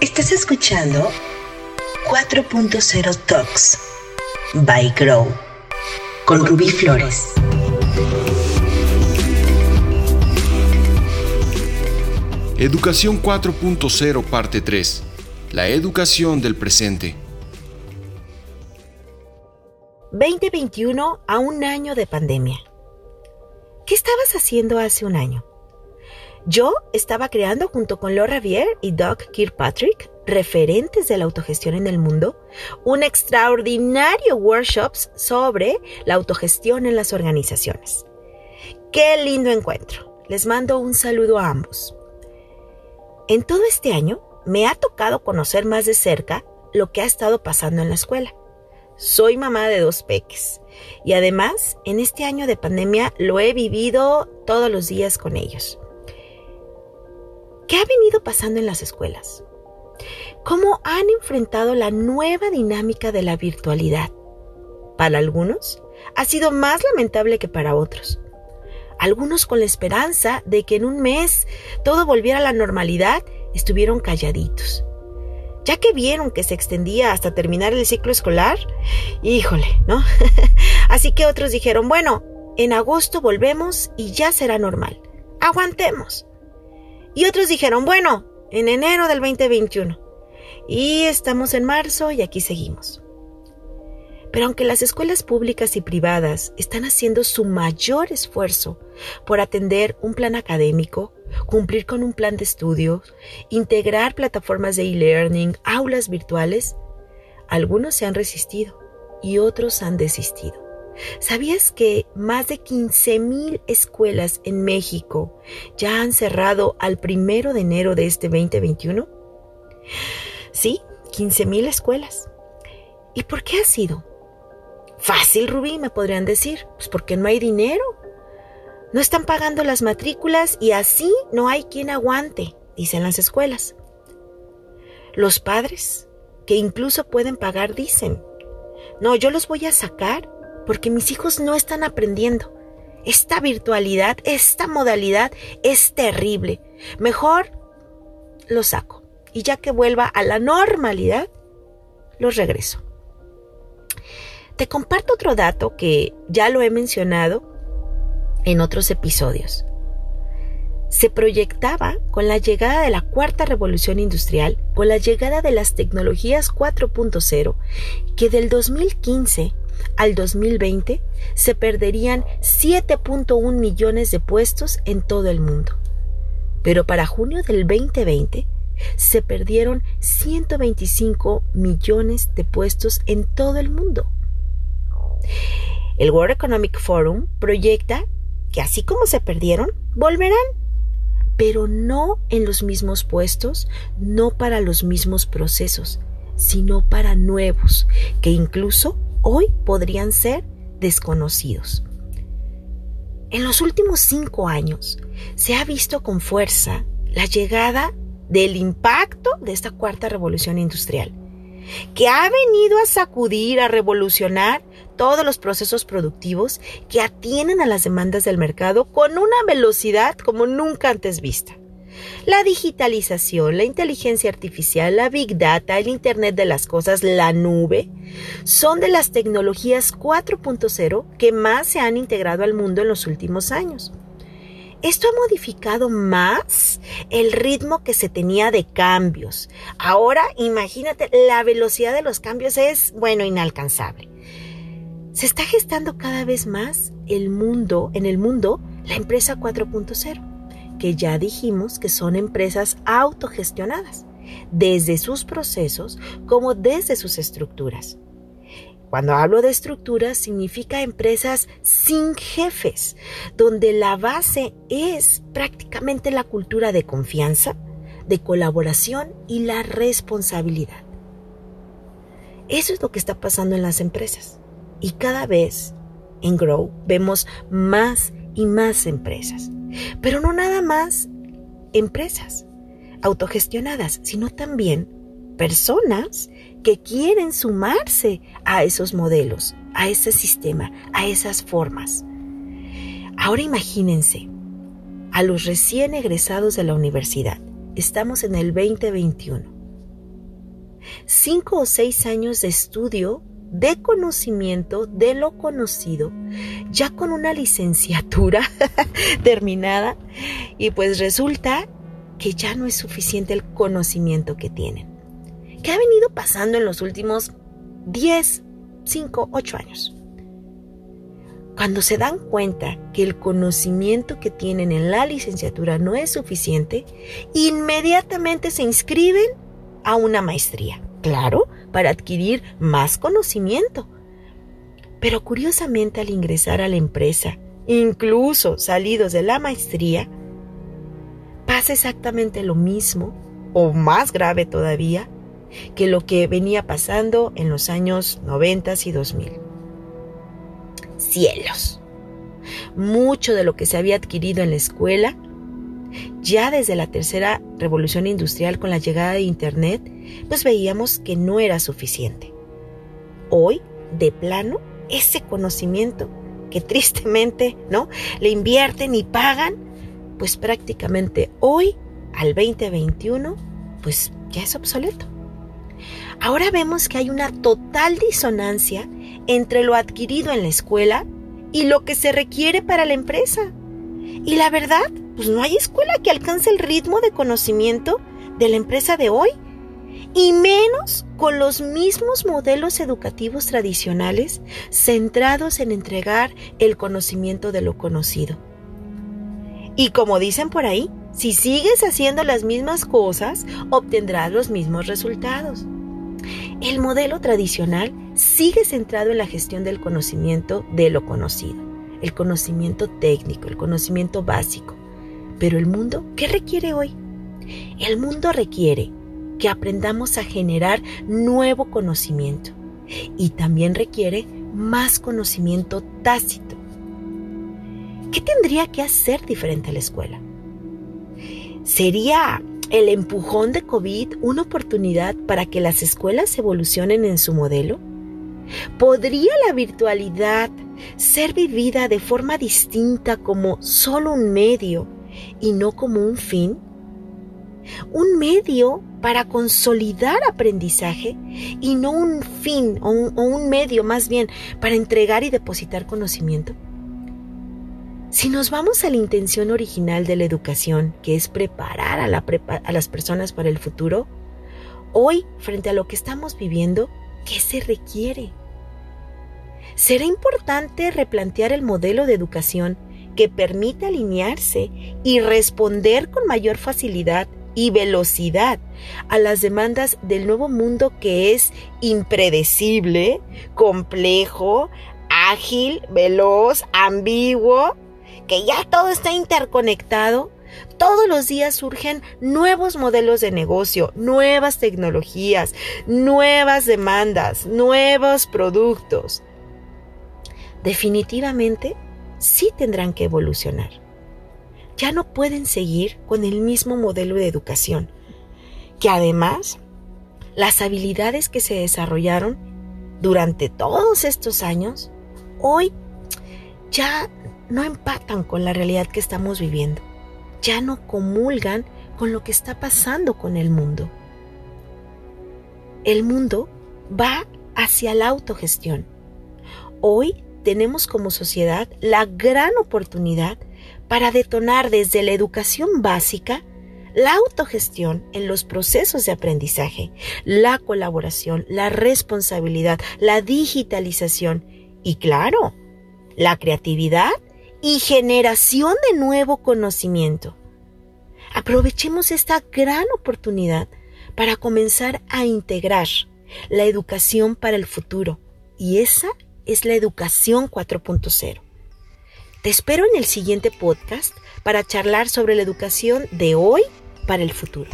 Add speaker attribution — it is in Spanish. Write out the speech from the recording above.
Speaker 1: Estás escuchando 4.0 Talks by Grow con Rubí Flores.
Speaker 2: Educación 4.0 parte 3. La educación del presente.
Speaker 3: 2021 a un año de pandemia. ¿Qué estabas haciendo hace un año? Yo estaba creando junto con Laura Vier y Doug Kirkpatrick, referentes de la autogestión en el mundo, un extraordinario workshop sobre la autogestión en las organizaciones. ¡Qué lindo encuentro! Les mando un saludo a ambos. En todo este año me ha tocado conocer más de cerca lo que ha estado pasando en la escuela. Soy mamá de dos peques y además en este año de pandemia lo he vivido todos los días con ellos. ¿Qué ha venido pasando en las escuelas? ¿Cómo han enfrentado la nueva dinámica de la virtualidad? Para algunos ha sido más lamentable que para otros. Algunos con la esperanza de que en un mes todo volviera a la normalidad, estuvieron calladitos. Ya que vieron que se extendía hasta terminar el ciclo escolar, híjole, ¿no? Así que otros dijeron, bueno, en agosto volvemos y ya será normal. Aguantemos. Y otros dijeron, bueno, en enero del 2021. Y estamos en marzo y aquí seguimos. Pero aunque las escuelas públicas y privadas están haciendo su mayor esfuerzo por atender un plan académico, cumplir con un plan de estudios, integrar plataformas de e-learning, aulas virtuales, algunos se han resistido y otros han desistido. ¿Sabías que más de 15.000 escuelas en México ya han cerrado al primero de enero de este 2021? Sí, 15.000 escuelas. ¿Y por qué ha sido? Fácil, Rubí, me podrían decir. Pues porque no hay dinero. No están pagando las matrículas y así no hay quien aguante, dicen las escuelas. Los padres, que incluso pueden pagar, dicen, no, yo los voy a sacar porque mis hijos no están aprendiendo. Esta virtualidad, esta modalidad es terrible. Mejor los saco y ya que vuelva a la normalidad, los regreso. Te comparto otro dato que ya lo he mencionado en otros episodios. Se proyectaba con la llegada de la cuarta revolución industrial, con la llegada de las tecnologías 4.0, que del 2015 al 2020 se perderían 7.1 millones de puestos en todo el mundo. Pero para junio del 2020 se perdieron 125 millones de puestos en todo el mundo. El World Economic Forum proyecta que así como se perdieron, volverán, pero no en los mismos puestos, no para los mismos procesos, sino para nuevos, que incluso hoy podrían ser desconocidos. En los últimos cinco años se ha visto con fuerza la llegada del impacto de esta cuarta revolución industrial, que ha venido a sacudir, a revolucionar todos los procesos productivos que atienden a las demandas del mercado con una velocidad como nunca antes vista. La digitalización, la inteligencia artificial, la big data, el Internet de las Cosas, la nube, son de las tecnologías 4.0 que más se han integrado al mundo en los últimos años. Esto ha modificado más el ritmo que se tenía de cambios. Ahora, imagínate, la velocidad de los cambios es, bueno, inalcanzable. Se está gestando cada vez más el mundo, en el mundo, la empresa 4.0 que ya dijimos que son empresas autogestionadas, desde sus procesos como desde sus estructuras. Cuando hablo de estructuras significa empresas sin jefes, donde la base es prácticamente la cultura de confianza, de colaboración y la responsabilidad. Eso es lo que está pasando en las empresas. Y cada vez en Grow vemos más y más empresas. Pero no nada más empresas autogestionadas, sino también personas que quieren sumarse a esos modelos, a ese sistema, a esas formas. Ahora imagínense a los recién egresados de la universidad. Estamos en el 2021. cinco o seis años de estudio de conocimiento de lo conocido, ya con una licenciatura terminada, y pues resulta que ya no es suficiente el conocimiento que tienen. ¿Qué ha venido pasando en los últimos 10, 5, 8 años? Cuando se dan cuenta que el conocimiento que tienen en la licenciatura no es suficiente, inmediatamente se inscriben a una maestría. Claro, para adquirir más conocimiento. Pero curiosamente al ingresar a la empresa, incluso salidos de la maestría, pasa exactamente lo mismo, o más grave todavía, que lo que venía pasando en los años 90 y 2000. Cielos. Mucho de lo que se había adquirido en la escuela, ya desde la tercera revolución industrial con la llegada de Internet, pues veíamos que no era suficiente. Hoy, de plano, ese conocimiento que tristemente, ¿no? Le invierten y pagan, pues prácticamente hoy, al 2021, pues ya es obsoleto. Ahora vemos que hay una total disonancia entre lo adquirido en la escuela y lo que se requiere para la empresa. Y la verdad, pues no hay escuela que alcance el ritmo de conocimiento de la empresa de hoy y menos con los mismos modelos educativos tradicionales centrados en entregar el conocimiento de lo conocido. Y como dicen por ahí, si sigues haciendo las mismas cosas, obtendrás los mismos resultados. El modelo tradicional sigue centrado en la gestión del conocimiento de lo conocido, el conocimiento técnico, el conocimiento básico. Pero el mundo, ¿qué requiere hoy? El mundo requiere que aprendamos a generar nuevo conocimiento y también requiere más conocimiento tácito. ¿Qué tendría que hacer diferente a la escuela? ¿Sería el empujón de COVID una oportunidad para que las escuelas evolucionen en su modelo? ¿Podría la virtualidad ser vivida de forma distinta como solo un medio y no como un fin? un medio para consolidar aprendizaje y no un fin o un, medio más bien para entregar y depositar conocimiento? Si nos vamos a la intención original de la educación, que es preparar a, las personas para el futuro, hoy, frente a lo que estamos viviendo, ¿qué se requiere? Será importante replantear el modelo de educación que permita alinearse y responder con mayor facilidad y velocidad a las demandas del nuevo mundo que es impredecible, complejo, ágil, veloz, ambiguo, que ya todo está interconectado. Todos los días surgen nuevos modelos de negocio, nuevas tecnologías, nuevas demandas, nuevos productos. Definitivamente, sí tendrán que evolucionar ya no pueden seguir con el mismo modelo de educación, que además las habilidades que se desarrollaron durante todos estos años, hoy ya no empatan con la realidad que estamos viviendo, ya no comulgan con lo que está pasando con el mundo. El mundo va hacia la autogestión. Hoy tenemos como sociedad la gran oportunidad para detonar desde la educación básica la autogestión en los procesos de aprendizaje, la colaboración, la responsabilidad, la digitalización y claro, la creatividad y generación de nuevo conocimiento. Aprovechemos esta gran oportunidad para comenzar a integrar la educación para el futuro y esa es la educación 4.0. Te espero en el siguiente podcast para charlar sobre la educación de hoy para el futuro.